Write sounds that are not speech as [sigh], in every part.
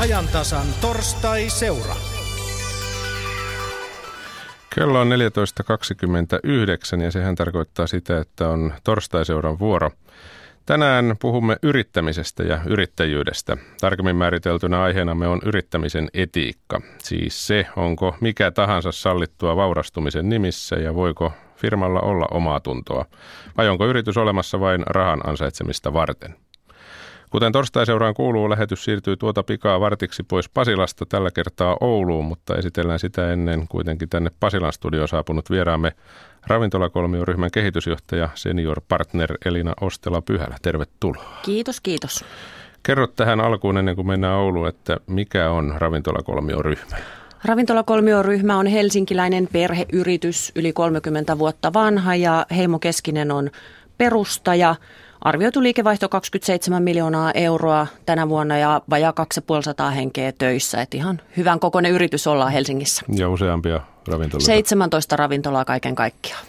ajantasan torstai-seura. Kello on 14.29 ja sehän tarkoittaa sitä, että on torstai-seuran vuoro. Tänään puhumme yrittämisestä ja yrittäjyydestä. Tarkemmin määriteltynä aiheenamme on yrittämisen etiikka. Siis se, onko mikä tahansa sallittua vaurastumisen nimissä ja voiko firmalla olla omaa tuntoa. Vai onko yritys olemassa vain rahan ansaitsemista varten? Kuten torstai-seuraan kuuluu, lähetys siirtyy tuota pikaa vartiksi pois Pasilasta tällä kertaa Ouluun, mutta esitellään sitä ennen kuitenkin tänne Pasilan studioon saapunut vieraamme ravintolakolmioryhmän kehitysjohtaja senior partner Elina Ostela-Pyhälä. Tervetuloa. Kiitos, kiitos. Kerro tähän alkuun ennen kuin mennään Ouluun, että mikä on ravintolakolmioryhmä? Ravintolakolmioryhmä on helsinkiläinen perheyritys, yli 30 vuotta vanha ja Heimo Keskinen on perustaja. Arvioitu liikevaihto 27 miljoonaa euroa tänä vuonna ja vajaa 2500 henkeä töissä. Et ihan hyvän kokoinen yritys ollaan Helsingissä. Ja useampia ravintoloita. 17 ravintolaa kaiken kaikkiaan.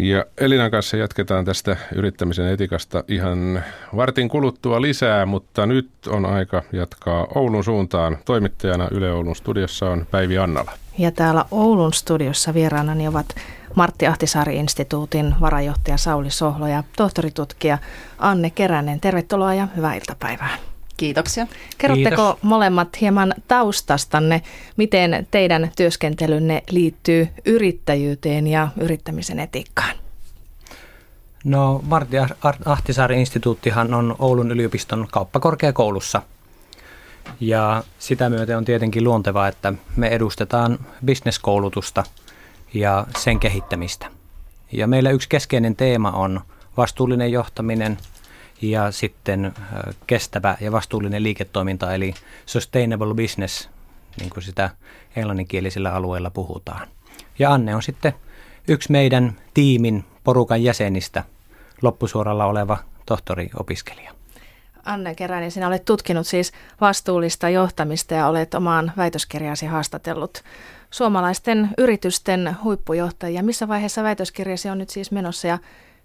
Ja Elinan kanssa jatketaan tästä yrittämisen etikasta ihan vartin kuluttua lisää, mutta nyt on aika jatkaa Oulun suuntaan. Toimittajana Yle Oulun studiossa on Päivi Annala. Ja täällä Oulun studiossa vieraanani ovat Martti Ahtisaari-instituutin varajohtaja Sauli Sohlo ja tohtoritutkija Anne Keränen. Tervetuloa ja hyvää iltapäivää. Kiitoksia. Kerrotteko Kiitos. molemmat hieman taustastanne, miten teidän työskentelynne liittyy yrittäjyyteen ja yrittämisen etiikkaan? No Martti Ahtisaari-instituuttihan on Oulun yliopiston kauppakorkeakoulussa. Ja sitä myöten on tietenkin luontevaa, että me edustetaan bisneskoulutusta ja sen kehittämistä. Ja meillä yksi keskeinen teema on vastuullinen johtaminen – ja sitten kestävä ja vastuullinen liiketoiminta, eli sustainable business, niin kuin sitä englanninkielisillä alueilla puhutaan. Ja Anne on sitten yksi meidän tiimin porukan jäsenistä, loppusuoralla oleva tohtoriopiskelija. Anne Keränen, sinä olet tutkinut siis vastuullista johtamista ja olet omaan väitöskirjasi haastatellut suomalaisten yritysten huippujohtajia. Missä vaiheessa väitöskirjasi on nyt siis menossa ja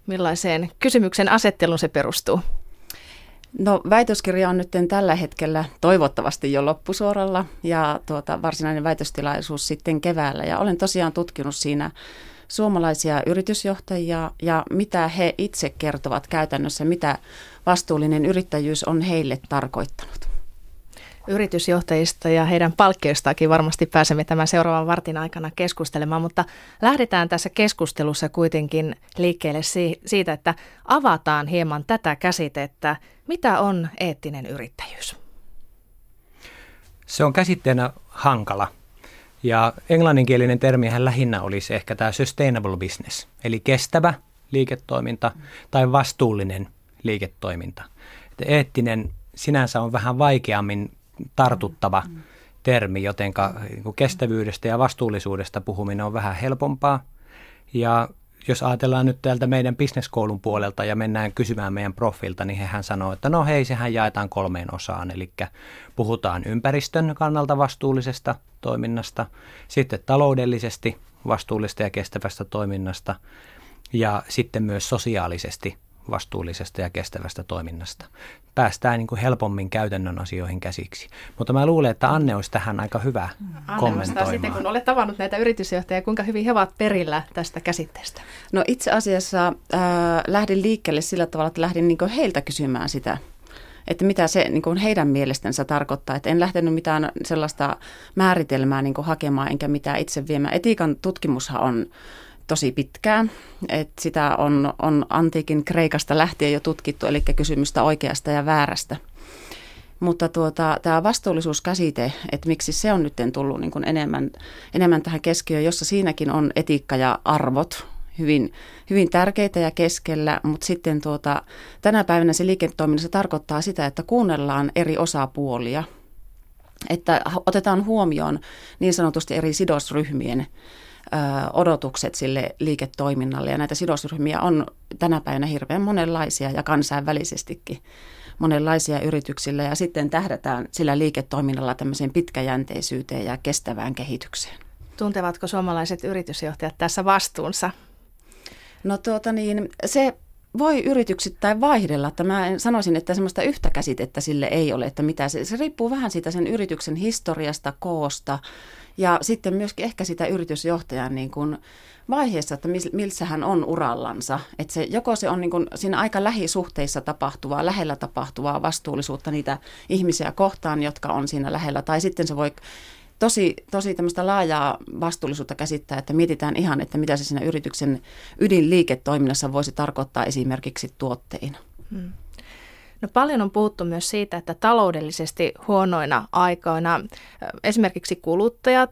millaiseen kysymyksen asetteluun se perustuu? No väitöskirja on nyt tällä hetkellä toivottavasti jo loppusuoralla ja tuota, varsinainen väitöstilaisuus sitten keväällä. Ja olen tosiaan tutkinut siinä suomalaisia yritysjohtajia ja mitä he itse kertovat käytännössä, mitä vastuullinen yrittäjyys on heille tarkoittanut yritysjohtajista ja heidän palkkioistakin varmasti pääsemme tämän seuraavan vartin aikana keskustelemaan, mutta lähdetään tässä keskustelussa kuitenkin liikkeelle siitä, että avataan hieman tätä käsitettä. Mitä on eettinen yrittäjyys? Se on käsitteenä hankala. Ja englanninkielinen termihän lähinnä olisi ehkä tämä sustainable business, eli kestävä liiketoiminta tai vastuullinen liiketoiminta. Että eettinen sinänsä on vähän vaikeammin tartuttava mm. termi, jotenka niin kestävyydestä ja vastuullisuudesta puhuminen on vähän helpompaa. Ja jos ajatellaan nyt täältä meidän bisneskoulun puolelta ja mennään kysymään meidän profilta, niin hehän sanoo, että no hei, sehän jaetaan kolmeen osaan. Eli puhutaan ympäristön kannalta vastuullisesta toiminnasta, sitten taloudellisesti vastuullista ja kestävästä toiminnasta ja sitten myös sosiaalisesti vastuullisesta ja kestävästä toiminnasta. Päästään niin kuin helpommin käytännön asioihin käsiksi. Mutta mä luulen, että Anne olisi tähän aika hyvä Anne kommentoimaan. sitten, kun olet tavannut näitä yritysjohtajia, kuinka hyvin he ovat perillä tästä käsitteestä? No itse asiassa äh, lähdin liikkeelle sillä tavalla, että lähdin niin heiltä kysymään sitä, että mitä se niin kuin heidän mielestänsä tarkoittaa. Että en lähtenyt mitään sellaista määritelmää niin kuin hakemaan, enkä mitään itse viemään. Etiikan tutkimushan on tosi pitkään. Et sitä on, on antiikin Kreikasta lähtien jo tutkittu, eli kysymystä oikeasta ja väärästä. Mutta tuota, tämä vastuullisuuskäsite, että miksi se on nyt tullut niin kuin enemmän, enemmän tähän keskiöön, jossa siinäkin on etiikka ja arvot hyvin, hyvin tärkeitä ja keskellä, mutta sitten tuota, tänä päivänä se liiketoiminnassa tarkoittaa sitä, että kuunnellaan eri osapuolia, että otetaan huomioon niin sanotusti eri sidosryhmien odotukset sille liiketoiminnalle. Ja näitä sidosryhmiä on tänä päivänä hirveän monenlaisia ja kansainvälisestikin monenlaisia yrityksillä. Ja sitten tähdätään sillä liiketoiminnalla tämmöiseen pitkäjänteisyyteen ja kestävään kehitykseen. Tuntevatko suomalaiset yritysjohtajat tässä vastuunsa? No tuota niin, se voi yrityksittäin vaihdella. Että mä sanoisin, että semmoista yhtä käsitettä sille ei ole, että mitä se, se riippuu vähän siitä sen yrityksen historiasta, koosta ja sitten myöskin ehkä sitä yritysjohtajan niin kuin vaiheessa, että missä hän on urallansa. Että se, joko se on niin kuin siinä aika lähisuhteissa tapahtuvaa, lähellä tapahtuvaa vastuullisuutta niitä ihmisiä kohtaan, jotka on siinä lähellä, tai sitten se voi tosi, tosi tämmöistä laajaa vastuullisuutta käsittää, että mietitään ihan, että mitä se siinä yrityksen ydinliiketoiminnassa voisi tarkoittaa esimerkiksi tuotteina. Hmm. No paljon on puhuttu myös siitä, että taloudellisesti huonoina aikoina esimerkiksi kuluttajat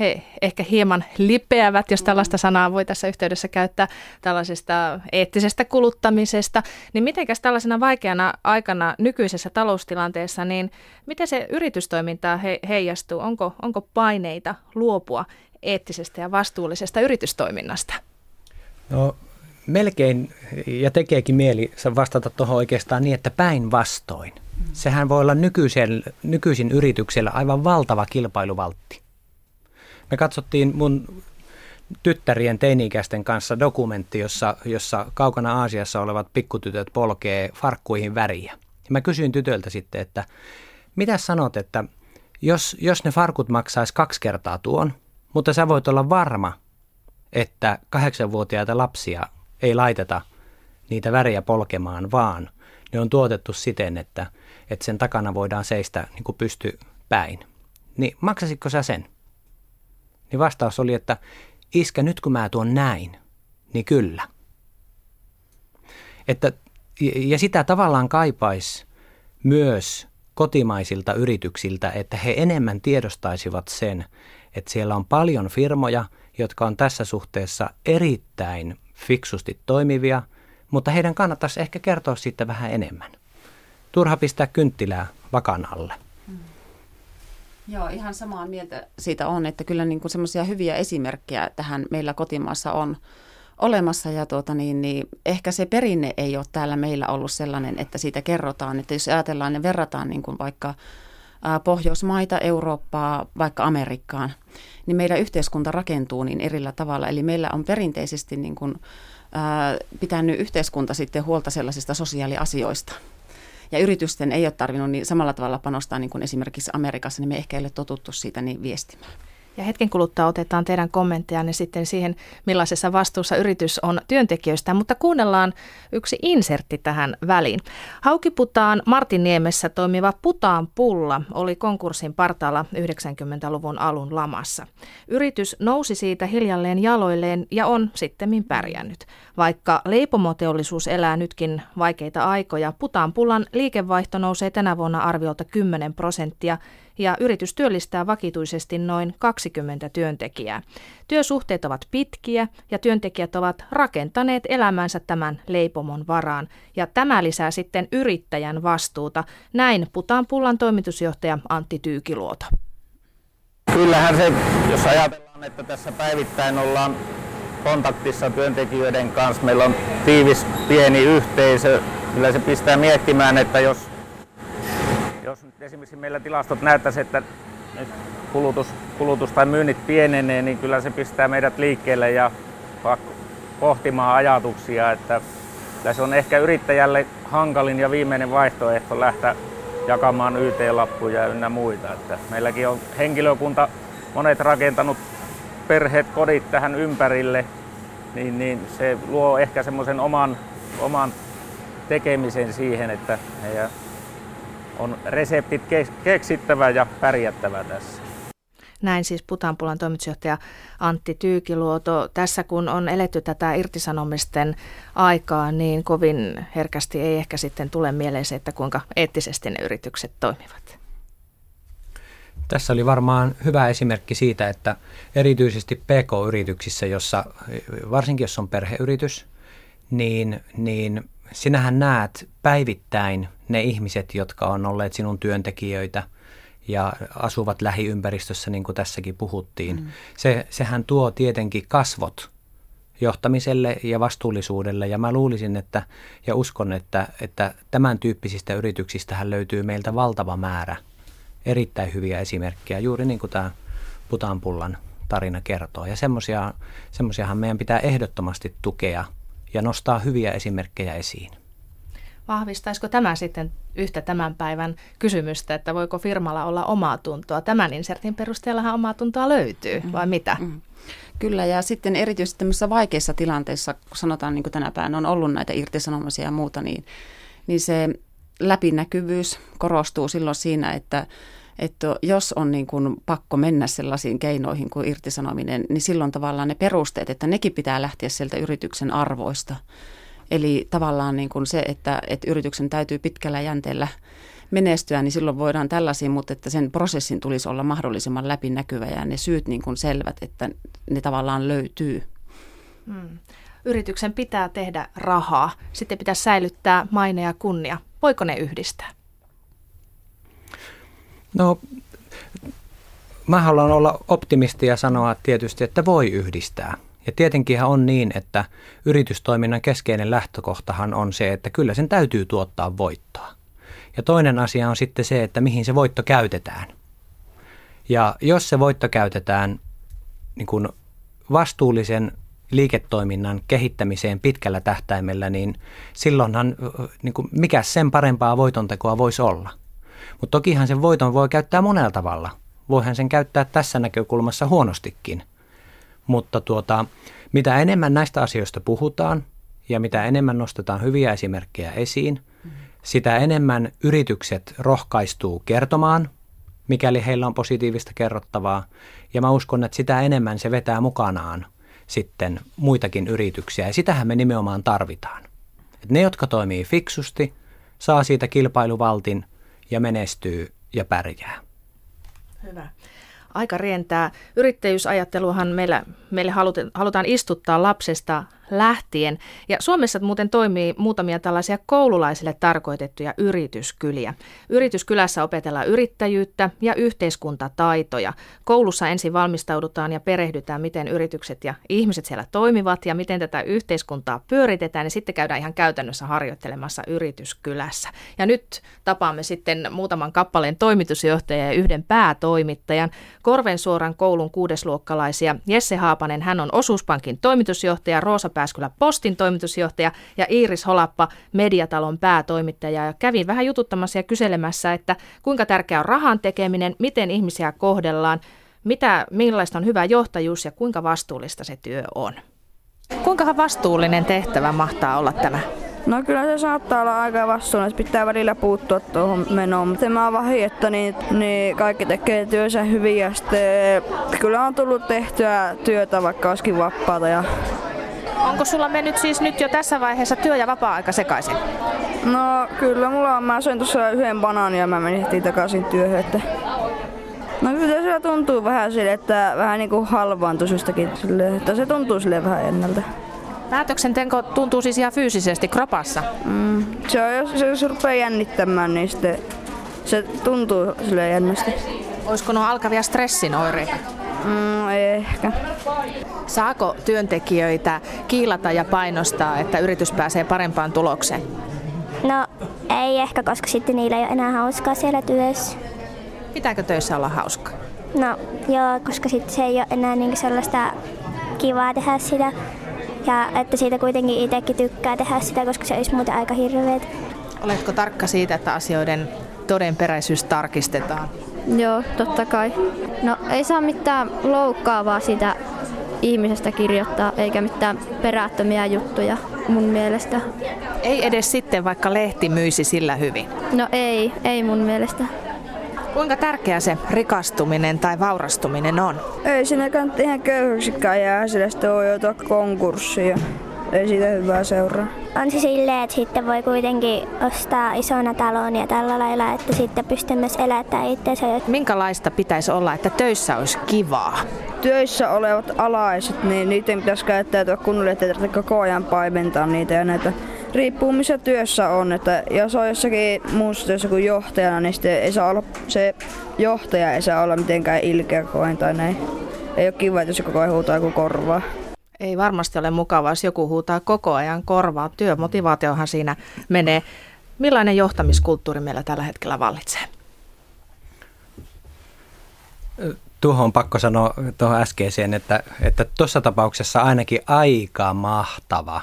he ehkä hieman lipeävät, jos tällaista sanaa voi tässä yhteydessä käyttää, tällaisesta eettisestä kuluttamisesta, niin mitenkäs tällaisena vaikeana aikana nykyisessä taloustilanteessa, niin miten se yritystoiminta he, heijastuu? Onko, onko paineita luopua eettisestä ja vastuullisesta yritystoiminnasta? No melkein, ja tekeekin mieli vastata tuohon oikeastaan niin, että päinvastoin. Sehän voi olla nykyisen, nykyisin yrityksellä aivan valtava kilpailuvaltti. Me katsottiin mun tyttärien teini-ikäisten kanssa dokumentti, jossa, jossa kaukana Aasiassa olevat pikkutytöt polkee farkkuihin väriä. Ja mä kysyin tytöltä sitten, että mitä sanot, että jos, jos ne farkut maksaisi kaksi kertaa tuon, mutta sä voit olla varma, että kahdeksanvuotiaita lapsia ei laiteta niitä väriä polkemaan, vaan ne on tuotettu siten, että, että sen takana voidaan seistä niin kuin pysty päin. Niin maksasitko sä sen? Niin vastaus oli, että iskä, nyt kun mä tuon näin, niin kyllä. Että, ja sitä tavallaan kaipais myös kotimaisilta yrityksiltä, että he enemmän tiedostaisivat sen, että siellä on paljon firmoja, jotka on tässä suhteessa erittäin fiksusti toimivia, mutta heidän kannattaisi ehkä kertoa siitä vähän enemmän. Turha pistää kynttilää vakan alle. Joo, ihan samaa mieltä siitä on, että kyllä niin semmoisia hyviä esimerkkejä tähän meillä kotimaassa on olemassa ja tuota niin, niin ehkä se perinne ei ole täällä meillä ollut sellainen, että siitä kerrotaan, että jos ajatellaan ja verrataan niin kuin vaikka Pohjoismaita, Eurooppaa, vaikka Amerikkaan, niin meidän yhteiskunta rakentuu niin erillä tavalla. Eli meillä on perinteisesti niin kuin, ää, pitänyt yhteiskunta sitten huolta sellaisista sosiaaliasioista – ja yritysten ei ole tarvinnut niin samalla tavalla panostaa niin kuin esimerkiksi Amerikassa, niin me ehkä ei ole totuttu siitä niin viestimään. Ja hetken kuluttua otetaan teidän kommenttejanne sitten siihen, millaisessa vastuussa yritys on työntekijöistä, mutta kuunnellaan yksi insertti tähän väliin. Haukiputaan Martiniemessä toimiva Putaan pulla oli konkurssin partaalla 90-luvun alun lamassa. Yritys nousi siitä hiljalleen jaloilleen ja on sittemmin pärjännyt. Vaikka leipomoteollisuus elää nytkin vaikeita aikoja, Putaan pullan liikevaihto nousee tänä vuonna arviolta 10 prosenttia ja yritys työllistää vakituisesti noin 20 työntekijää. Työsuhteet ovat pitkiä ja työntekijät ovat rakentaneet elämänsä tämän leipomon varaan ja tämä lisää sitten yrittäjän vastuuta. Näin Putaan pullan toimitusjohtaja Antti Tyykiluoto. Kyllähän se, jos ajatellaan, että tässä päivittäin ollaan kontaktissa työntekijöiden kanssa, meillä on tiivis pieni yhteisö, kyllä se pistää miettimään, että jos jos nyt esimerkiksi meillä tilastot näyttäisi, että nyt kulutus, kulutus tai myynnit pienenee, niin kyllä se pistää meidät liikkeelle ja pohtimaan ajatuksia, että se on ehkä yrittäjälle hankalin ja viimeinen vaihtoehto lähteä jakamaan YT-lappuja ynnä muita. Että meilläkin on henkilökunta, monet rakentanut perheet, kodit tähän ympärille, niin, niin se luo ehkä semmoisen oman, oman tekemisen siihen, että heidän on reseptit keksittävä ja pärjättävä tässä. Näin siis Putanpulan toimitusjohtaja Antti Tyykiluoto. Tässä kun on eletty tätä irtisanomisten aikaa, niin kovin herkästi ei ehkä sitten tule mieleen se, että kuinka eettisesti ne yritykset toimivat. Tässä oli varmaan hyvä esimerkki siitä, että erityisesti PK-yrityksissä, jossa, varsinkin jos on perheyritys, niin, niin sinähän näet päivittäin ne ihmiset, jotka on olleet sinun työntekijöitä ja asuvat lähiympäristössä, niin kuin tässäkin puhuttiin. Mm. Se, sehän tuo tietenkin kasvot johtamiselle ja vastuullisuudelle. Ja mä luulisin että, ja uskon, että, että tämän tyyppisistä yrityksistä löytyy meiltä valtava määrä erittäin hyviä esimerkkejä, juuri niin kuin tämä Putanpullan tarina kertoo. Ja semmoisiahan meidän pitää ehdottomasti tukea ja nostaa hyviä esimerkkejä esiin. Vahvistaisiko tämä sitten yhtä tämän päivän kysymystä, että voiko firmalla olla omaa tuntoa? Tämän insertin perusteellahan omaa tuntoa löytyy, vai mitä? Mm. Kyllä, ja sitten erityisesti tämmöisissä vaikeissa tilanteissa, kun sanotaan niin kuin tänä päivänä on ollut näitä irtisanomisia ja muuta, niin, niin se läpinäkyvyys korostuu silloin siinä, että, että jos on niin kuin pakko mennä sellaisiin keinoihin kuin irtisanominen, niin silloin tavallaan ne perusteet, että nekin pitää lähteä sieltä yrityksen arvoista. Eli tavallaan niin kuin se, että, että yrityksen täytyy pitkällä jänteellä menestyä, niin silloin voidaan tällaisiin, mutta että sen prosessin tulisi olla mahdollisimman läpinäkyvä ja ne syyt niin kuin selvät, että ne tavallaan löytyy. Hmm. Yrityksen pitää tehdä rahaa, sitten pitää säilyttää maine ja kunnia. Voiko ne yhdistää? No, mä haluan olla optimisti ja sanoa tietysti, että voi yhdistää. Ja tietenkin on niin, että yritystoiminnan keskeinen lähtökohtahan on se, että kyllä sen täytyy tuottaa voittoa. Ja toinen asia on sitten se, että mihin se voitto käytetään. Ja jos se voitto käytetään niin kuin vastuullisen liiketoiminnan kehittämiseen pitkällä tähtäimellä, niin silloinhan niin kuin, mikä sen parempaa voitontekoa voisi olla. Mutta tokihan sen voiton voi käyttää monella tavalla. Voihan sen käyttää tässä näkökulmassa huonostikin. Mutta tuota, mitä enemmän näistä asioista puhutaan ja mitä enemmän nostetaan hyviä esimerkkejä esiin, sitä enemmän yritykset rohkaistuu kertomaan, mikäli heillä on positiivista kerrottavaa. Ja mä uskon, että sitä enemmän se vetää mukanaan sitten muitakin yrityksiä. Ja sitähän me nimenomaan tarvitaan. Et ne, jotka toimii fiksusti, saa siitä kilpailuvaltin ja menestyy ja pärjää. Hyvä aika rientää. Yrittäjyysajatteluhan meillä, meille halutaan istuttaa lapsesta lähtien. Ja Suomessa muuten toimii muutamia tällaisia koululaisille tarkoitettuja yrityskyliä. Yrityskylässä opetellaan yrittäjyyttä ja yhteiskuntataitoja. Koulussa ensin valmistaudutaan ja perehdytään, miten yritykset ja ihmiset siellä toimivat ja miten tätä yhteiskuntaa pyöritetään. Ja sitten käydään ihan käytännössä harjoittelemassa yrityskylässä. Ja nyt tapaamme sitten muutaman kappaleen toimitusjohtajan ja yhden päätoimittajan. Korvensuoran koulun kuudesluokkalaisia Jesse Haapanen, hän on osuuspankin toimitusjohtaja, Roosa Pääskylä Postin toimitusjohtaja ja Iiris Holappa Mediatalon päätoimittaja. Ja kävin vähän jututtamassa ja kyselemässä, että kuinka tärkeää on rahan tekeminen, miten ihmisiä kohdellaan, mitä, millaista on hyvä johtajuus ja kuinka vastuullista se työ on. Kuinka vastuullinen tehtävä mahtaa olla tämä? No kyllä se saattaa olla aika vastuullinen, että pitää välillä puuttua tuohon menoon. Mutta mä vahin, että niin, niin kaikki tekee työnsä hyvin ja sitten kyllä on tullut tehtyä työtä vaikka olisikin vapaata ja Onko sulla mennyt siis nyt jo tässä vaiheessa työ- ja vapaa-aika sekaisin? No kyllä mulla on. Mä söin tuossa yhden banaanin ja mä menin heti takaisin työhön. Että... No kyllä se tuntuu vähän sille, että vähän niin kuin halvaantuisistakin sille, että se tuntuu sille vähän ennalta. Päätöksenteko tuntuu siis ihan fyysisesti kropassa? Mm, se on, jos, jos rupeaa jännittämään, niin sitten se tuntuu sille jännästi. Olisiko nuo alkavia stressin oireita? Mm, ehkä. Saako työntekijöitä kiilata ja painostaa, että yritys pääsee parempaan tulokseen? No ei ehkä, koska sitten niillä ei ole enää hauskaa siellä työssä. Pitääkö töissä olla hauskaa? No joo, koska sitten se ei ole enää niin sellaista kivaa tehdä sitä. Ja että siitä kuitenkin itsekin tykkää tehdä sitä, koska se olisi muuten aika hirveet. Oletko tarkka siitä, että asioiden todenperäisyys tarkistetaan? Joo, totta kai. No ei saa mitään loukkaavaa sitä ihmisestä kirjoittaa, eikä mitään perättömiä juttuja mun mielestä. Ei edes sitten, vaikka lehti myisi sillä hyvin? No ei, ei mun mielestä. Kuinka tärkeä se rikastuminen tai vaurastuminen on? Ei siinä kannata ihan köyhyksikään jää, sillä sitten voi joutua konkurssiin ei siitä hyvää seuraa. On se silleen, että sitten voi kuitenkin ostaa isona talon ja tällä lailla, että sitten pystyy myös elättämään itseänsä. Minkälaista pitäisi olla, että töissä olisi kivaa? Työissä olevat alaiset, niin niiden pitäisi käyttäytyä kunnolla, ettei tarvitse koko ajan paimentaa niitä ja näitä riippuu missä työssä on, että jos on jossakin muussa työssä kuin johtajana, niin sitten ei saa olla, se johtaja ei saa olla mitenkään ilkeä koen tai näin. Ei ole kiva, että jos koko ajan huutaa joku korvaa. Ei varmasti ole mukavaa, jos joku huutaa koko ajan korvaa. Työmotivaatiohan siinä menee. Millainen johtamiskulttuuri meillä tällä hetkellä vallitsee? Tuohon on pakko sanoa tuohon äskeiseen, että tuossa että tapauksessa ainakin aika mahtava.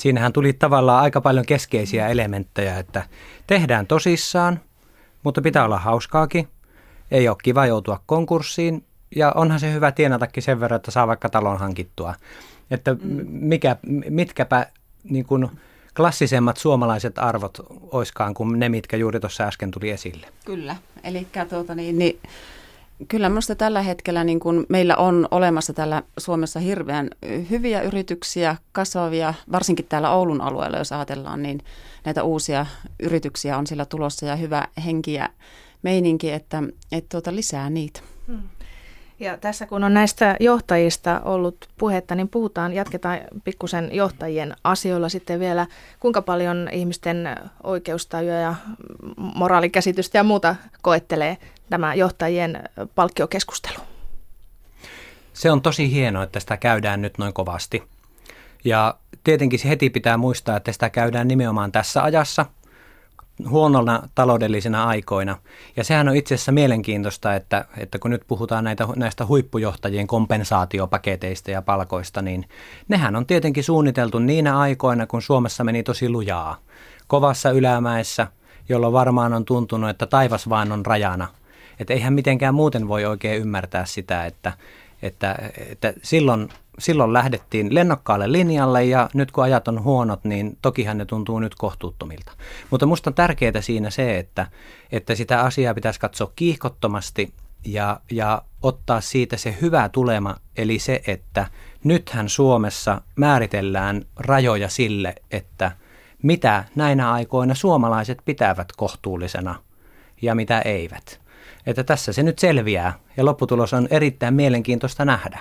siinähän tuli tavallaan aika paljon keskeisiä elementtejä, että tehdään tosissaan, mutta pitää olla hauskaakin. Ei ole kiva joutua konkurssiin ja onhan se hyvä tienatakin sen verran, että saa vaikka talon hankittua. Että mikä, mitkäpä niin kuin klassisemmat suomalaiset arvot oiskaan kuin ne, mitkä juuri tuossa äsken tuli esille. Kyllä, eli tuota, niin, niin, kyllä minusta tällä hetkellä niin kun meillä on olemassa täällä Suomessa hirveän hyviä yrityksiä, kasvavia, varsinkin täällä Oulun alueella, jos ajatellaan, niin näitä uusia yrityksiä on sillä tulossa ja hyvä henki ja meininki, että, että tuota, lisää niitä. Hmm. Ja tässä kun on näistä johtajista ollut puhetta, niin puhutaan, jatketaan pikkusen johtajien asioilla sitten vielä. Kuinka paljon ihmisten oikeustajua ja moraalikäsitystä ja muuta koettelee tämä johtajien palkkiokeskustelu? Se on tosi hienoa, että sitä käydään nyt noin kovasti. Ja tietenkin heti pitää muistaa, että sitä käydään nimenomaan tässä ajassa – huonona taloudellisina aikoina. Ja sehän on itse asiassa mielenkiintoista, että, että kun nyt puhutaan näitä, näistä huippujohtajien kompensaatiopaketeista ja palkoista, niin nehän on tietenkin suunniteltu niinä aikoina, kun Suomessa meni tosi lujaa. Kovassa ylämäessä, jolloin varmaan on tuntunut, että taivas vaan on rajana. Että eihän mitenkään muuten voi oikein ymmärtää sitä, että, että, että silloin silloin lähdettiin lennokkaalle linjalle ja nyt kun ajat on huonot, niin tokihan ne tuntuu nyt kohtuuttomilta. Mutta minusta on tärkeää siinä se, että, että sitä asiaa pitäisi katsoa kiihkottomasti ja, ja ottaa siitä se hyvä tulema, eli se, että nythän Suomessa määritellään rajoja sille, että mitä näinä aikoina suomalaiset pitävät kohtuullisena ja mitä eivät. Että tässä se nyt selviää ja lopputulos on erittäin mielenkiintoista nähdä.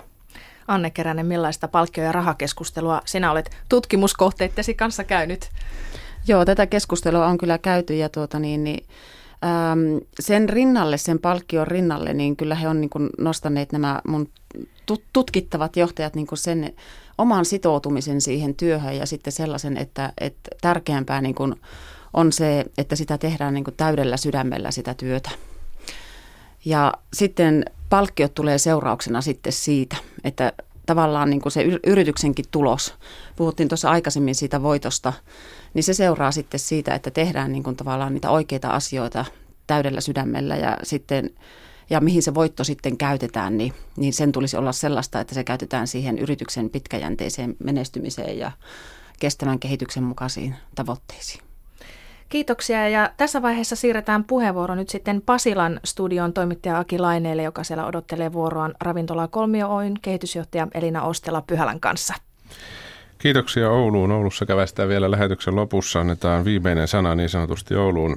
Anne Keränen, millaista palkkio- ja rahakeskustelua sinä olet tutkimuskohteittesi kanssa käynyt? Joo, tätä keskustelua on kyllä käyty ja tuota niin, niin äm, sen rinnalle, sen palkkion rinnalle, niin kyllä he on niin kuin nostaneet nämä mun tutkittavat johtajat niin kuin sen oman sitoutumisen siihen työhön ja sitten sellaisen, että, että tärkeämpää niin kuin on se, että sitä tehdään niin kuin täydellä sydämellä sitä työtä. Ja sitten palkkiot tulee seurauksena sitten siitä, että tavallaan niin kuin se yrityksenkin tulos, puhuttiin tuossa aikaisemmin siitä voitosta, niin se seuraa sitten siitä, että tehdään niin kuin tavallaan niitä oikeita asioita täydellä sydämellä ja sitten ja mihin se voitto sitten käytetään, niin, niin sen tulisi olla sellaista, että se käytetään siihen yrityksen pitkäjänteiseen menestymiseen ja kestävän kehityksen mukaisiin tavoitteisiin. Kiitoksia ja tässä vaiheessa siirretään puheenvuoro nyt sitten Pasilan studion toimittaja Aki Laineelle, joka siellä odottelee vuoroaan ravintola Kolmio Oyn kehitysjohtaja Elina Ostela Pyhälän kanssa. Kiitoksia Ouluun. Oulussa kävästään vielä lähetyksen lopussa. Annetaan viimeinen sana niin sanotusti Ouluun.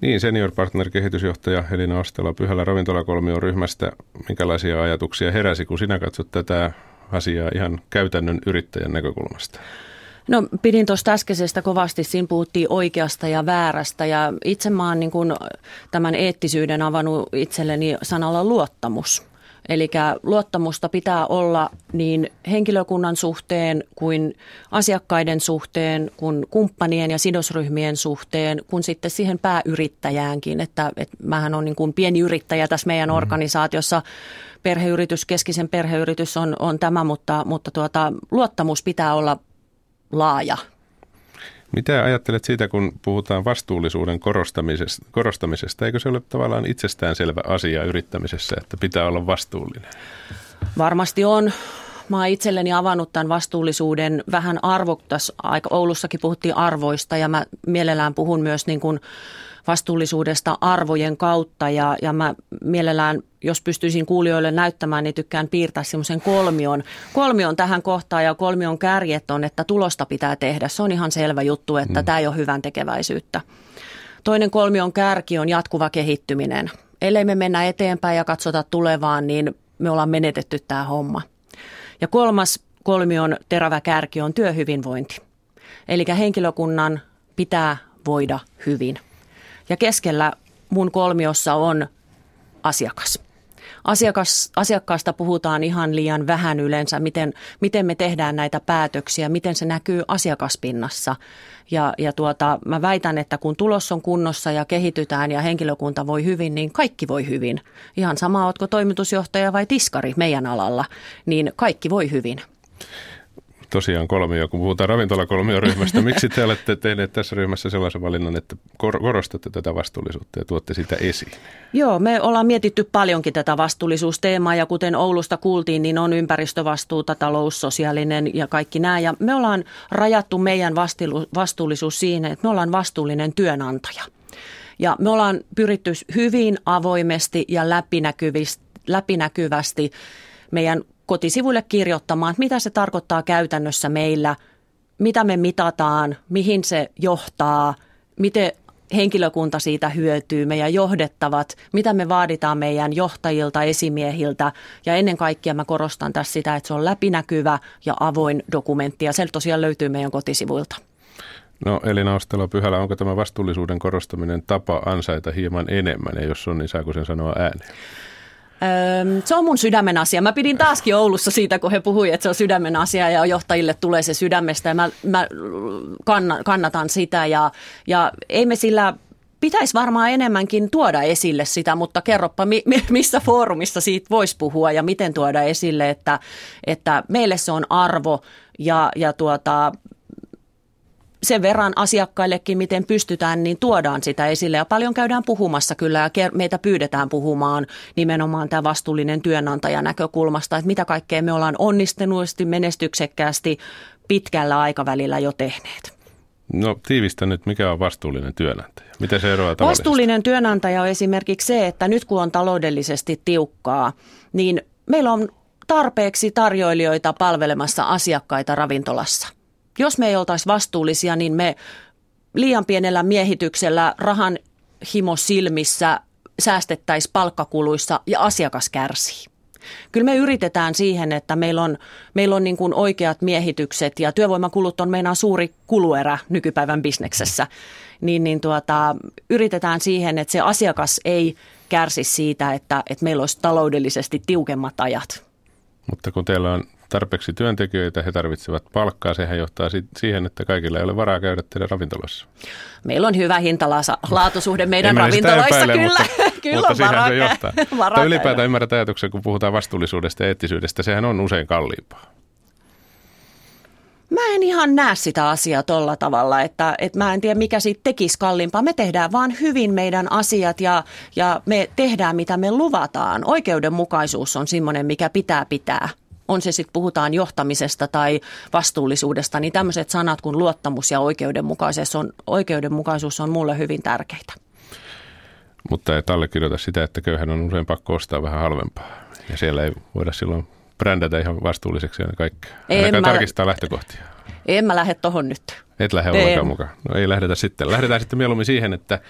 Niin, senior partner kehitysjohtaja Elina Ostela Pyhälä ravintolakolmio ryhmästä. Minkälaisia ajatuksia heräsi, kun sinä katsot tätä asiaa ihan käytännön yrittäjän näkökulmasta? No pidin tuosta äskeisestä kovasti, siinä puhuttiin oikeasta ja väärästä ja itse mä oon niin kun tämän eettisyyden avannut itselleni sanalla luottamus. Eli luottamusta pitää olla niin henkilökunnan suhteen kuin asiakkaiden suhteen, kuin kumppanien ja sidosryhmien suhteen, kuin sitten siihen pääyrittäjäänkin. Että, että mähän on niin kuin pieni yrittäjä tässä meidän mm. organisaatiossa. Perheyritys, keskisen perheyritys on, on tämä, mutta, mutta tuota, luottamus pitää olla laaja. Mitä ajattelet siitä, kun puhutaan vastuullisuuden korostamisesta, korostamisesta? Eikö se ole tavallaan itsestäänselvä asia yrittämisessä, että pitää olla vastuullinen? Varmasti on. Mä oon itselleni avannut tämän vastuullisuuden vähän arvoktas. Aika Oulussakin puhuttiin arvoista ja mä mielellään puhun myös niin kuin vastuullisuudesta arvojen kautta ja, ja mä mielellään, jos pystyisin kuulijoille näyttämään, niin tykkään piirtää semmoisen kolmion, kolmion tähän kohtaan ja kolmion kärjet on, että tulosta pitää tehdä. Se on ihan selvä juttu, että mm. tämä ei ole hyvän tekeväisyyttä. Toinen kolmion kärki on jatkuva kehittyminen. Ellei me mennä eteenpäin ja katsota tulevaan, niin me ollaan menetetty tämä homma. Ja kolmas kolmion terävä kärki on työhyvinvointi. Eli henkilökunnan pitää voida hyvin. Ja keskellä mun kolmiossa on asiakas. Asiakas, asiakkaasta puhutaan ihan liian vähän yleensä, miten, miten me tehdään näitä päätöksiä, miten se näkyy asiakaspinnassa. Ja, ja tuota, mä väitän, että kun tulos on kunnossa ja kehitytään ja henkilökunta voi hyvin, niin kaikki voi hyvin. Ihan sama, ootko toimitusjohtaja vai tiskari meidän alalla, niin kaikki voi hyvin. Tosiaan kolmio, kun puhutaan ravintolakolmioryhmästä. Miksi te olette tehneet tässä ryhmässä sellaisen valinnan, että korostatte tätä vastuullisuutta ja tuotte sitä esiin? Joo, me ollaan mietitty paljonkin tätä vastuullisuusteemaa ja kuten Oulusta kuultiin, niin on ympäristövastuuta, talous, sosiaalinen ja kaikki nämä. Ja me ollaan rajattu meidän vastuullisuus siihen, että me ollaan vastuullinen työnantaja. Ja me ollaan pyritty hyvin avoimesti ja läpinäkyvästi meidän kotisivuille kirjoittamaan, että mitä se tarkoittaa käytännössä meillä, mitä me mitataan, mihin se johtaa, miten henkilökunta siitä hyötyy, meidän johdettavat, mitä me vaaditaan meidän johtajilta, esimiehiltä ja ennen kaikkea mä korostan tässä sitä, että se on läpinäkyvä ja avoin dokumentti ja se tosiaan löytyy meidän kotisivuilta. No Elina Ostelo Pyhälä, onko tämä vastuullisuuden korostaminen tapa ansaita hieman enemmän ja jos on, niin saako sen sanoa ääneen? Se on mun sydämen asia. Mä pidin taaskin Oulussa siitä, kun he puhuivat, että se on sydämen asia ja johtajille tulee se sydämestä ja mä, mä kannatan sitä ja, ja ei me sillä pitäisi varmaan enemmänkin tuoda esille sitä, mutta kerropa, missä foorumissa siitä voisi puhua ja miten tuoda esille, että, että meille se on arvo ja, ja tuota, sen verran asiakkaillekin, miten pystytään, niin tuodaan sitä esille. Ja paljon käydään puhumassa kyllä ja meitä pyydetään puhumaan nimenomaan tämä vastuullinen työnantaja näkökulmasta, että mitä kaikkea me ollaan onnistuneesti, menestyksekkäästi pitkällä aikavälillä jo tehneet. No tiivistä nyt, mikä on vastuullinen työnantaja? Miten se eroaa Vastuullinen työnantaja on esimerkiksi se, että nyt kun on taloudellisesti tiukkaa, niin meillä on tarpeeksi tarjoilijoita palvelemassa asiakkaita ravintolassa – jos me ei oltaisi vastuullisia, niin me liian pienellä miehityksellä rahan himo silmissä säästettäisiin palkkakuluissa ja asiakas kärsii. Kyllä me yritetään siihen, että meillä on, meillä on niin kuin oikeat miehitykset ja työvoimakulut on meidän suuri kuluerä nykypäivän bisneksessä. Niin, niin tuota, yritetään siihen, että se asiakas ei kärsi siitä, että, että meillä olisi taloudellisesti tiukemmat ajat. Mutta kun teillä on tarpeeksi työntekijöitä, he tarvitsevat palkkaa. Sehän johtaa siihen, että kaikilla ei ole varaa käydä teidän ravintolassa. Meillä on hyvä hintalaatusuhde [laughs] meidän ravintoloissa, epäile, kyllä. Mutta, [laughs] kyllä mutta siihen se johtaa. Mutta ylipäätään ymmärrät ajatuksen, kun puhutaan vastuullisuudesta ja eettisyydestä, sehän on usein kalliimpaa. Mä en ihan näe sitä asiaa tolla tavalla, että, että mä en tiedä mikä siitä tekisi kalliimpaa. Me tehdään vaan hyvin meidän asiat ja, ja me tehdään mitä me luvataan. Oikeudenmukaisuus on semmoinen, mikä pitää pitää on se sitten puhutaan johtamisesta tai vastuullisuudesta, niin tämmöiset sanat kuin luottamus ja oikeudenmukaisuus on, oikeudenmukaisuus on mulle hyvin tärkeitä. Mutta et allekirjoita sitä, että köyhän on usein pakko ostaa vähän halvempaa. Ja siellä ei voida silloin brändätä ihan vastuulliseksi ja kaikkea. Ainakaan mä, tarkistaa lähtökohtia. En mä lähde tohon nyt. Et lähde ollenkaan mukaan. No ei lähdetä sitten. Lähdetään sitten mieluummin siihen, että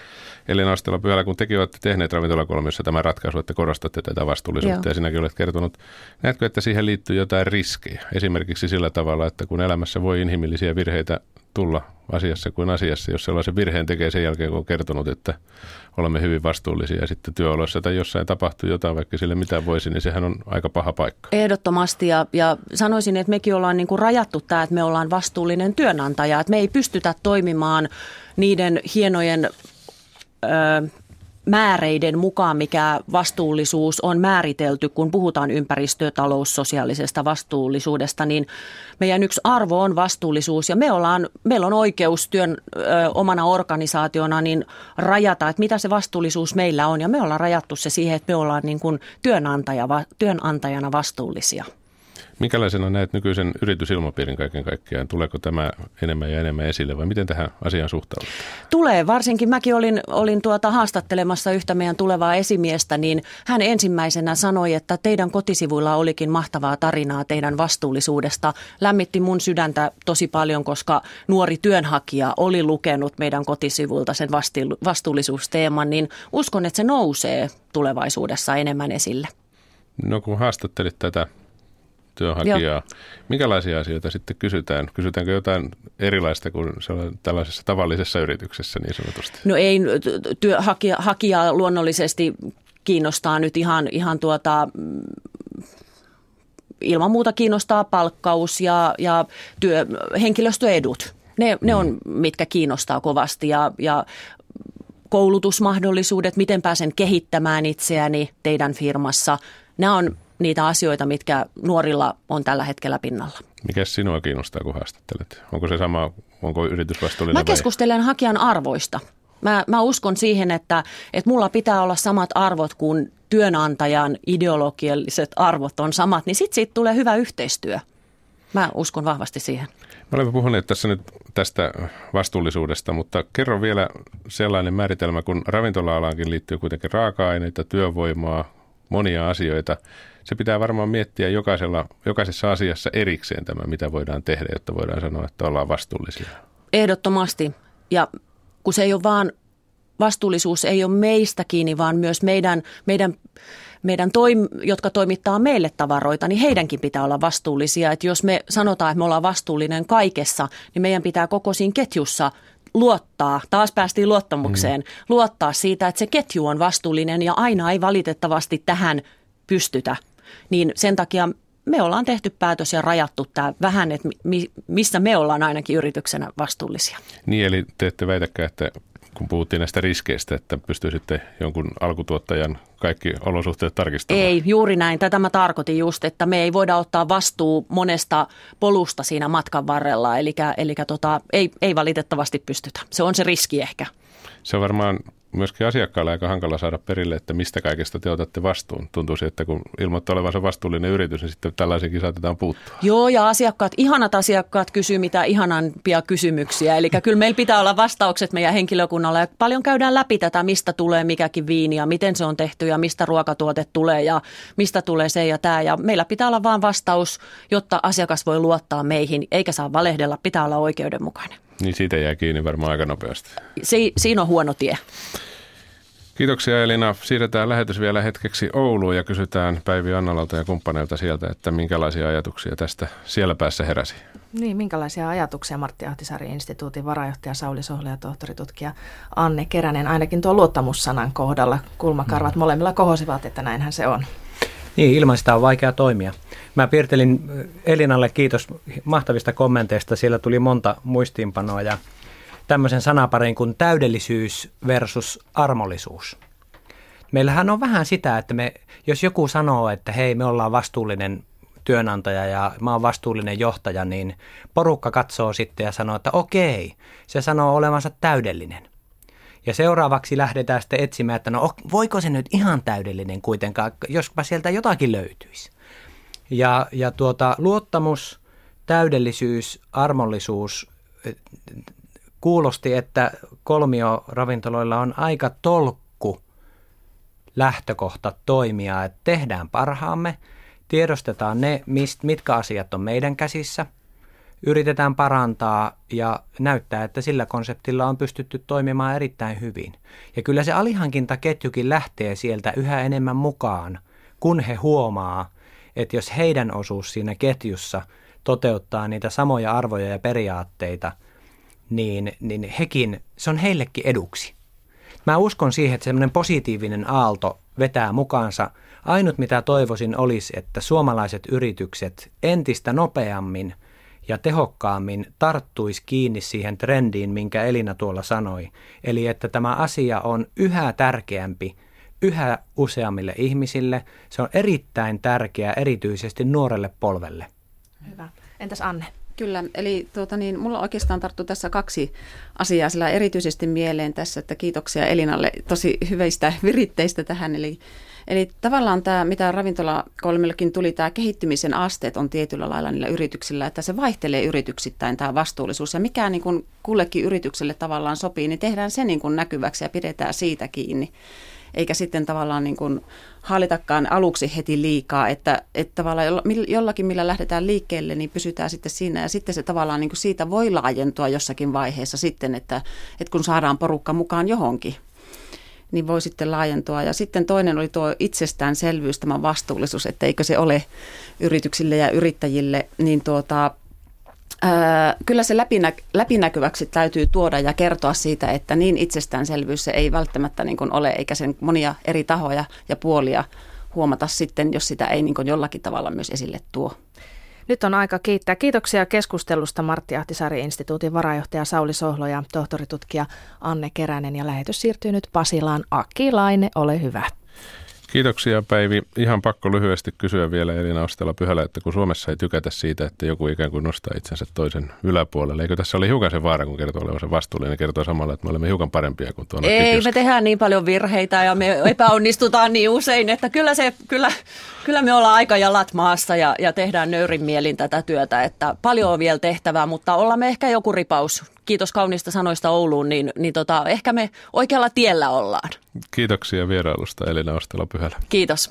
Eli Astela Pyhälä, kun tekin olette tehneet ravintolakolmiossa tämän ratkaisu, että korostatte tätä vastuullisuutta Joo. ja sinäkin olet kertonut, näetkö, että siihen liittyy jotain riskejä? Esimerkiksi sillä tavalla, että kun elämässä voi inhimillisiä virheitä tulla asiassa kuin asiassa, jos sellaisen virheen tekee sen jälkeen, kun on kertonut, että olemme hyvin vastuullisia ja sitten työoloissa tai jossain tapahtuu jotain, vaikka sille mitä voisi, niin sehän on aika paha paikka. Ehdottomasti ja, ja sanoisin, että mekin ollaan niin kuin rajattu tämä, että me ollaan vastuullinen työnantaja, että me ei pystytä toimimaan niiden hienojen määreiden mukaan, mikä vastuullisuus on määritelty, kun puhutaan ympäristö-, talous-, sosiaalisesta vastuullisuudesta, niin meidän yksi arvo on vastuullisuus ja me ollaan, meillä on oikeus työn ö, omana organisaationa niin rajata, että mitä se vastuullisuus meillä on ja me ollaan rajattu se siihen, että me ollaan niin kuin työnantaja, työnantajana vastuullisia. Minkälaisena näet nykyisen yritysilmapiirin kaiken kaikkiaan? Tuleeko tämä enemmän ja enemmän esille vai miten tähän asiaan suhtaudutaan? Tulee. Varsinkin mäkin olin, olin tuota haastattelemassa yhtä meidän tulevaa esimiestä, niin hän ensimmäisenä sanoi, että teidän kotisivuilla olikin mahtavaa tarinaa teidän vastuullisuudesta. Lämmitti mun sydäntä tosi paljon, koska nuori työnhakija oli lukenut meidän kotisivuilta sen vastuullisuusteeman, niin uskon, että se nousee tulevaisuudessa enemmän esille. No kun haastattelit tätä työnhakijaa. Joo. Minkälaisia asioita sitten kysytään? Kysytäänkö jotain erilaista kuin tällaisessa tavallisessa yrityksessä niin sanotusti? No ei, työnhakija hakija luonnollisesti kiinnostaa nyt ihan, ihan tuota, ilman muuta kiinnostaa palkkaus ja, ja työ, henkilöstöedut. Ne, ne on, mm. mitkä kiinnostaa kovasti ja, ja koulutusmahdollisuudet, miten pääsen kehittämään itseäni teidän firmassa. Nämä on niitä asioita, mitkä nuorilla on tällä hetkellä pinnalla. Mikä sinua kiinnostaa, kun haastattelet? Onko se sama, onko yritys vastuullinen Mä keskustelen vai? hakijan arvoista. Mä, mä uskon siihen, että, että mulla pitää olla samat arvot kuin työnantajan ideologialliset arvot on samat, niin sitten siitä tulee hyvä yhteistyö. Mä uskon vahvasti siihen. Me olemme puhuneet tässä nyt tästä vastuullisuudesta, mutta kerro vielä sellainen määritelmä, kun ravintola-alaankin liittyy kuitenkin raaka-aineita, työvoimaa, monia asioita. Se pitää varmaan miettiä jokaisella, jokaisessa asiassa erikseen tämä, mitä voidaan tehdä, jotta voidaan sanoa, että ollaan vastuullisia. Ehdottomasti. Ja kun se ei ole vaan, vastuullisuus ei ole meistä kiinni, vaan myös meidän, meidän meidän, toim, jotka toimittaa meille tavaroita, niin heidänkin pitää olla vastuullisia. Että jos me sanotaan, että me ollaan vastuullinen kaikessa, niin meidän pitää koko siinä ketjussa luottaa, taas päästiin luottamukseen, mm. luottaa siitä, että se ketju on vastuullinen ja aina ei valitettavasti tähän pystytä. Niin sen takia me ollaan tehty päätös ja rajattu tämä vähän, että mi, missä me ollaan ainakin yrityksenä vastuullisia. Niin, eli te ette väitäkään, että kun puhuttiin näistä riskeistä, että pystyisitte jonkun alkutuottajan kaikki olosuhteet tarkistamaan? Ei, juuri näin. Tätä mä tarkoitin just, että me ei voida ottaa vastuu monesta polusta siinä matkan varrella, eli, eli tota, ei, ei valitettavasti pystytä. Se on se riski ehkä. Se on varmaan myöskin asiakkaalle aika hankala saada perille, että mistä kaikesta te otatte vastuun. Tuntuisi, että kun ilmoittaa olevansa vastuullinen yritys, niin sitten tällaisiinkin saatetaan puuttua. Joo, ja asiakkaat, ihanat asiakkaat kysyy mitä ihanampia kysymyksiä. Eli kyllä meillä pitää olla vastaukset meidän henkilökunnalle. Ja paljon käydään läpi tätä, mistä tulee mikäkin viini ja miten se on tehty ja mistä ruokatuote tulee ja mistä tulee se ja tämä. Ja meillä pitää olla vain vastaus, jotta asiakas voi luottaa meihin, eikä saa valehdella, pitää olla oikeudenmukainen. Niin siitä jää kiinni varmaan aika nopeasti. Si- siinä on huono tie. Kiitoksia Elina. Siirretään lähetys vielä hetkeksi Ouluun ja kysytään Päivi Annalalta ja kumppaneilta sieltä, että minkälaisia ajatuksia tästä siellä päässä heräsi. Niin, minkälaisia ajatuksia Martti Ahtisaari instituutin varajohtaja Sauli Sohle ja tohtoritutkija Anne Keränen ainakin tuo luottamussanan kohdalla kulmakarvat mm. molemmilla kohosivat, että näinhän se on. Niin, ilman sitä on vaikea toimia. Mä piirtelin Elinalle kiitos mahtavista kommenteista. Siellä tuli monta muistiinpanoa ja tämmöisen sanaparin kuin täydellisyys versus armollisuus. Meillähän on vähän sitä, että me, jos joku sanoo, että hei, me ollaan vastuullinen työnantaja ja mä oon vastuullinen johtaja, niin porukka katsoo sitten ja sanoo, että okei, se sanoo olevansa täydellinen. Ja seuraavaksi lähdetään sitten etsimään, että no voiko se nyt ihan täydellinen kuitenkaan, jospa sieltä jotakin löytyisi. Ja, ja tuota, luottamus, täydellisyys, armollisuus kuulosti, että kolmio-ravintoloilla on aika tolkku lähtökohta toimia, että tehdään parhaamme, tiedostetaan ne, mist, mitkä asiat on meidän käsissä, yritetään parantaa ja näyttää, että sillä konseptilla on pystytty toimimaan erittäin hyvin. Ja kyllä se alihankintaketjukin lähtee sieltä yhä enemmän mukaan, kun he huomaa, että jos heidän osuus siinä ketjussa toteuttaa niitä samoja arvoja ja periaatteita, niin, niin hekin, se on heillekin eduksi. Mä uskon siihen, että semmoinen positiivinen aalto vetää mukaansa. Ainut mitä toivoisin olisi, että suomalaiset yritykset entistä nopeammin ja tehokkaammin tarttuisi kiinni siihen trendiin, minkä Elina tuolla sanoi. Eli että tämä asia on yhä tärkeämpi yhä useammille ihmisille. Se on erittäin tärkeää erityisesti nuorelle polvelle. Hyvä. Entäs Anne? Kyllä, eli tuota niin, mulla oikeastaan tarttuu tässä kaksi asiaa sillä erityisesti mieleen tässä, että kiitoksia Elinalle tosi hyvistä viritteistä tähän. Eli, eli tavallaan tämä, mitä ravintola kolmellakin tuli, tämä kehittymisen asteet on tietyllä lailla niillä yrityksillä, että se vaihtelee yrityksittäin tämä vastuullisuus. Ja mikä niin kuin kullekin yritykselle tavallaan sopii, niin tehdään se niin kuin näkyväksi ja pidetään siitä kiinni. Eikä sitten tavallaan niin kuin hallitakaan aluksi heti liikaa, että, että tavallaan jollakin millä lähdetään liikkeelle, niin pysytään sitten siinä. Ja sitten se tavallaan niin kuin siitä voi laajentua jossakin vaiheessa sitten, että, että kun saadaan porukka mukaan johonkin niin voi sitten laajentua. Ja sitten toinen oli tuo itsestäänselvyys, tämä vastuullisuus, että eikö se ole yrityksille ja yrittäjille, niin tuota, kyllä se läpinä, läpinäkyväksi täytyy tuoda ja kertoa siitä, että niin itsestäänselvyys se ei välttämättä niin kuin ole, eikä sen monia eri tahoja ja puolia huomata sitten, jos sitä ei niin kuin jollakin tavalla myös esille tuo. Nyt on aika kiittää. Kiitoksia keskustelusta Martti Ahtisaari-instituutin varajohtaja Sauli Sohlo ja tohtoritutkija Anne Keränen. Ja lähetys siirtyy nyt Pasilaan. Aki Laine, ole hyvä. Kiitoksia Päivi. Ihan pakko lyhyesti kysyä vielä Elina Ostela Pyhälä, että kun Suomessa ei tykätä siitä, että joku ikään kuin nostaa itsensä toisen yläpuolelle. Eikö tässä oli hiukan se vaara, kun kertoo olevansa vastuullinen, kertoo samalla, että me olemme hiukan parempia kuin tuolla Ei, Kitjussa. me tehdään niin paljon virheitä ja me epäonnistutaan niin usein, että kyllä, se, kyllä, kyllä me ollaan aika jalat maassa ja, ja tehdään nöyrin mielin tätä työtä, että paljon on vielä tehtävää, mutta ollaan me ehkä joku ripaus. Kiitos kauniista sanoista Ouluun, niin, niin tota, ehkä me oikealla tiellä ollaan. Kiitoksia vierailusta Elina Ostela Pyhälä. Kiitos.